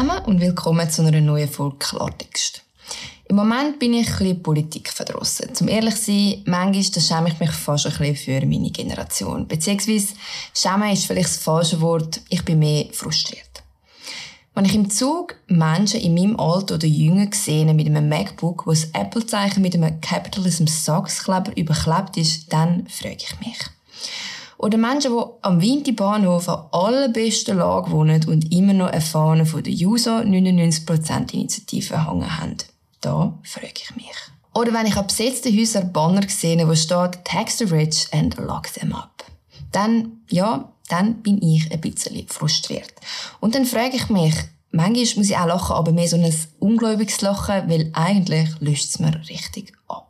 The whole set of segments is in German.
zusammen und willkommen zu einer neuen Folge Klartext. Im Moment bin ich ein bisschen Politik verdrossen. Zum ehrlich sein, manchmal schäme ich mich fast ein bisschen für meine Generation. Beziehungsweise, schämen ist vielleicht das falsche Wort, ich bin mehr frustriert. Wenn ich im Zug Menschen in meinem Alter oder jünger sehe mit einem MacBook, wo das Apple-Zeichen mit einem Capitalism Sachskleber überklebt ist, dann frage ich mich. Oder Menschen, die am Winterbahnhof an allerbesten Lage wohnen und immer noch eine Fahne von der JUSO 99% Initiative hängen haben. Da frage ich mich. Oder wenn ich an besetzten Häusern Banner sehe, wo steht «Tax the rich and lock them up». Dann, ja, dann bin ich ein bisschen frustriert. Und dann frage ich mich, manchmal muss ich auch lachen, aber mehr so ein ungläubiges Lachen, weil eigentlich löst es mir richtig ab.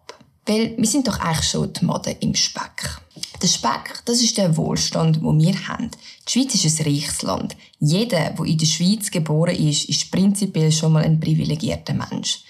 Weil wir sind doch eigentlich schon die Mode im Speck. Der Speck, das ist der Wohlstand, wo wir haben. Die Schweiz ist ein reiches Land. Jeder, der in der Schweiz geboren ist, ist prinzipiell schon mal ein privilegierter Mensch.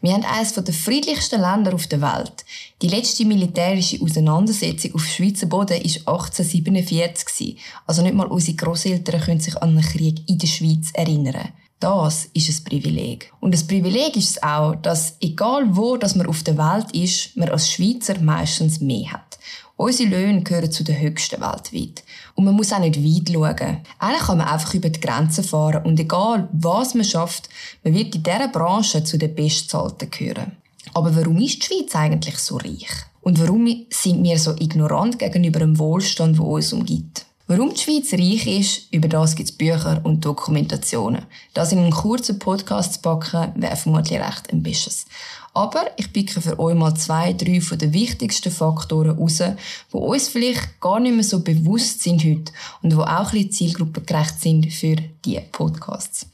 Wir haben eines der friedlichsten Länder auf der Welt. Die letzte militärische Auseinandersetzung auf Schweizer Boden war 1847. Also nicht mal unsere Großeltern können sich an einen Krieg in der Schweiz erinnern. Das ist ein Privileg. Und das Privileg ist es auch, dass egal wo dass man auf der Welt ist, man als Schweizer meistens mehr hat. Unsere Löhne gehören zu den höchsten weltweit. Und man muss auch nicht weit schauen. Eigentlich kann man einfach über die Grenzen fahren und egal, was man schafft, man wird in dieser Branche zu den Bestzahlten gehören. Aber warum ist die Schweiz eigentlich so reich? Und warum sind wir so ignorant gegenüber dem Wohlstand, der uns umgibt? Warum die Schweiz reich ist, über das gibt es Bücher und Dokumentationen. Das in einem kurzen Podcast zu packen, wäre vermutlich recht ambitious. Aber ich picke für euch mal zwei, drei von den wichtigsten Faktoren raus, die uns vielleicht gar nicht mehr so bewusst sind heute und die auch ein bisschen zielgruppengerecht sind für diese Podcasts.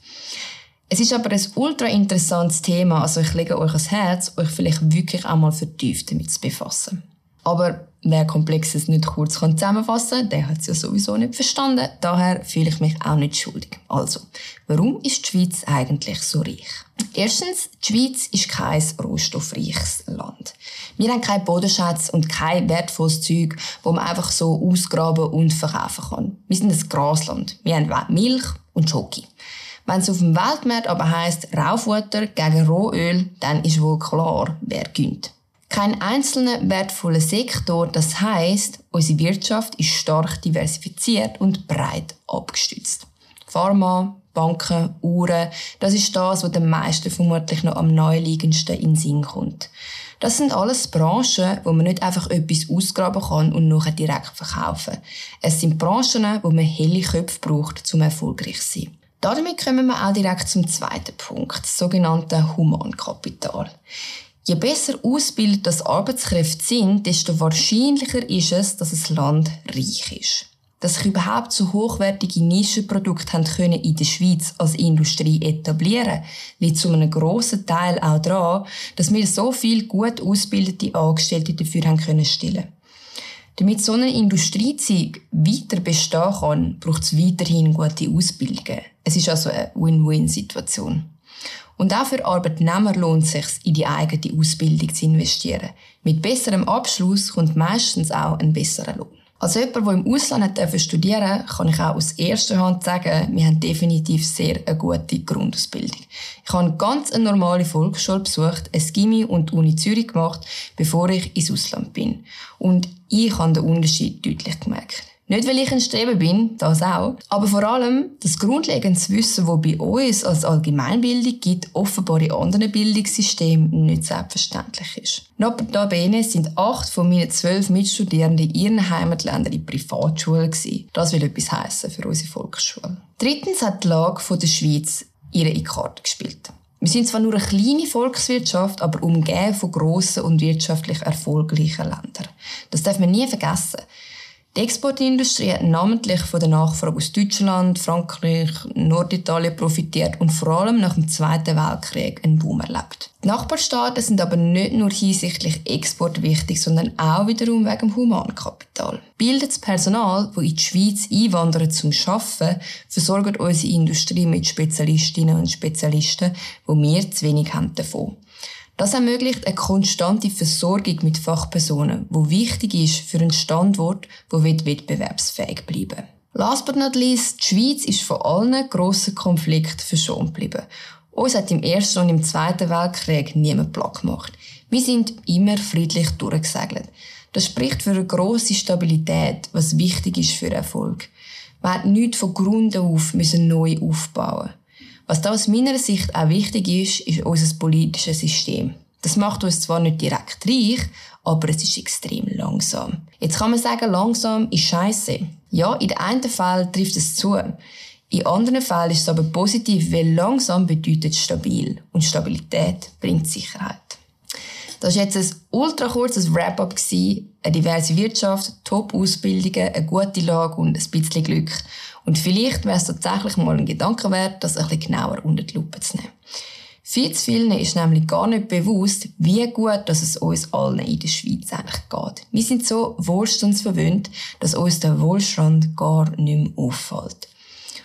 Es ist aber ein ultra interessantes Thema, also ich lege euch ans Herz, euch vielleicht wirklich einmal vertieft damit zu befassen. Aber wer Komplexes nicht kurz zusammenfassen kann, der hat es ja sowieso nicht verstanden. Daher fühle ich mich auch nicht schuldig. Also, warum ist die Schweiz eigentlich so reich? Erstens, die Schweiz ist kein rohstoffreiches Land. Wir haben keinen Bodenschatz und kein wertvolles Zeug, wo man einfach so ausgraben und verkaufen kann. Wir sind ein Grasland. Wir haben Milch und Schoki. Wenn es auf dem Weltmarkt aber heisst Raufutter gegen Rohöl, dann ist wohl klar, wer gönnt. Kein einzelner wertvoller Sektor, das heißt, unsere Wirtschaft ist stark diversifiziert und breit abgestützt. Pharma, Banken, Uhren, das ist das, was den meisten vermutlich noch am naheliegendsten in den Sinn kommt. Das sind alles Branchen, wo man nicht einfach etwas ausgraben kann und nachher direkt verkaufen. Es sind Branchen, wo man helle Köpfe braucht, um erfolgreich zu sein. Damit kommen wir auch direkt zum zweiten Punkt, das sogenannte Humankapital. Je besser ausgebildet das Arbeitskräfte sind, desto wahrscheinlicher ist es, dass das Land reich ist. Dass sich überhaupt so hochwertige Nischenprodukte haben können in der Schweiz als Industrie etablieren, liegt zu einem grossen Teil auch daran, dass wir so viel gut ausgebildete Angestellte dafür haben können stellen. Damit so eine Industriezeug weiter bestehen kann, braucht es weiterhin gute Ausbildungen. Es ist also eine Win-Win-Situation. Und auch für Arbeitnehmer lohnt es sich, in die eigene Ausbildung zu investieren. Mit besserem Abschluss kommt meistens auch ein besserer Lohn. Als jemand, der im Ausland studieren durfte, kann ich auch aus erster Hand sagen, wir haben definitiv sehr eine gute Grundausbildung. Ich habe ganz eine normale Volksschule besucht, ein Gimmi und die Uni Zürich gemacht, bevor ich ins Ausland bin. Und ich habe den Unterschied deutlich gemerkt. Nicht, weil ich ein Streber bin, das auch, aber vor allem das grundlegende Wissen, das bei uns als Allgemeinbildung gibt, offenbar in anderen Bildungssystemen nicht selbstverständlich ist. Notabene sind acht von meinen zwölf Mitstudierenden in ihren Heimatländern in Privatschulen gewesen. Das will etwas heissen für unsere Volksschule. Drittens hat die Lage der Schweiz ihre Karte gespielt. Wir sind zwar nur eine kleine Volkswirtschaft, aber umgeben von grossen und wirtschaftlich erfolgreichen Ländern. Das darf man nie vergessen. Die Exportindustrie hat namentlich von der Nachfrage aus Deutschland, Frankreich, Norditalien profitiert und vor allem nach dem Zweiten Weltkrieg einen Boom erlebt. Die Nachbarstaaten sind aber nicht nur hinsichtlich Export wichtig, sondern auch wiederum wegen dem Humankapital. Bildetes Personal, das in die Schweiz einwandert zum Arbeiten, versorgt unsere Industrie mit Spezialistinnen und Spezialisten, wo wir zu wenig haben davon. Das ermöglicht eine konstante Versorgung mit Fachpersonen, wo wichtig ist für einen Standort, wo wettbewerbsfähig bleiben. Last but not least, die Schweiz ist von allen grossen Konflikten verschont geblieben. Uns hat im Ersten und im Zweiten Weltkrieg niemand platt gemacht. Wir sind immer friedlich durchgesegelt. Das spricht für eine grosse Stabilität, was wichtig ist für Erfolg. Man hat nichts von Grund auf müssen neu aufbauen. Was da aus meiner Sicht auch wichtig ist, ist unser politisches System. Das macht uns zwar nicht direkt reich, aber es ist extrem langsam. Jetzt kann man sagen, langsam ist scheiße. Ja, in den einen Fall trifft es zu. In anderen Fällen ist es aber positiv, weil langsam bedeutet stabil. Und Stabilität bringt Sicherheit. Das war jetzt ein ultra kurzes Wrap-up. Eine diverse Wirtschaft, Top-Ausbildungen, eine gute Lage und ein bisschen Glück. Und vielleicht wäre es tatsächlich mal ein Gedanke wert, das ein bisschen genauer unter die Lupe zu nehmen. Viel zu vielen ist nämlich gar nicht bewusst, wie gut dass es uns allen in der Schweiz eigentlich geht. Wir sind so wohlstandsverwöhnt, dass uns der Wohlstand gar nicht mehr auffällt.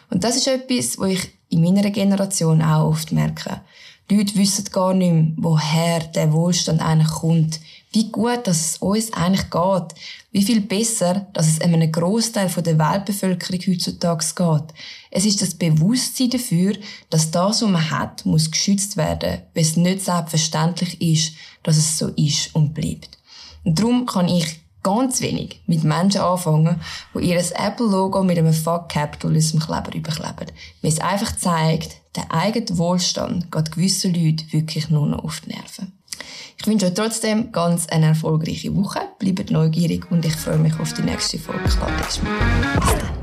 Und das ist etwas, was ich in meiner Generation auch oft merke. Die Leute wissen gar nicht mehr, woher der Wohlstand eigentlich kommt, wie gut dass es uns eigentlich geht, wie viel besser, dass es einem Großteil der Weltbevölkerung heutzutage geht. Es ist das Bewusstsein dafür, dass das, was man hat, muss geschützt werden, weil es nicht selbstverständlich ist, dass es so ist und bleibt. Und darum kann ich ganz wenig mit Menschen anfangen, die ihr Apple-Logo mit einem Fuck Capitalism Kleber überkleben. Weil es einfach zeigt, der eigene Wohlstand geht gewissen Leuten wirklich nur noch auf die Nerven. Ich wünsche euch trotzdem ganz eine erfolgreiche Woche. Bleibt neugierig und ich freue mich auf die nächste Folge. Bis dann.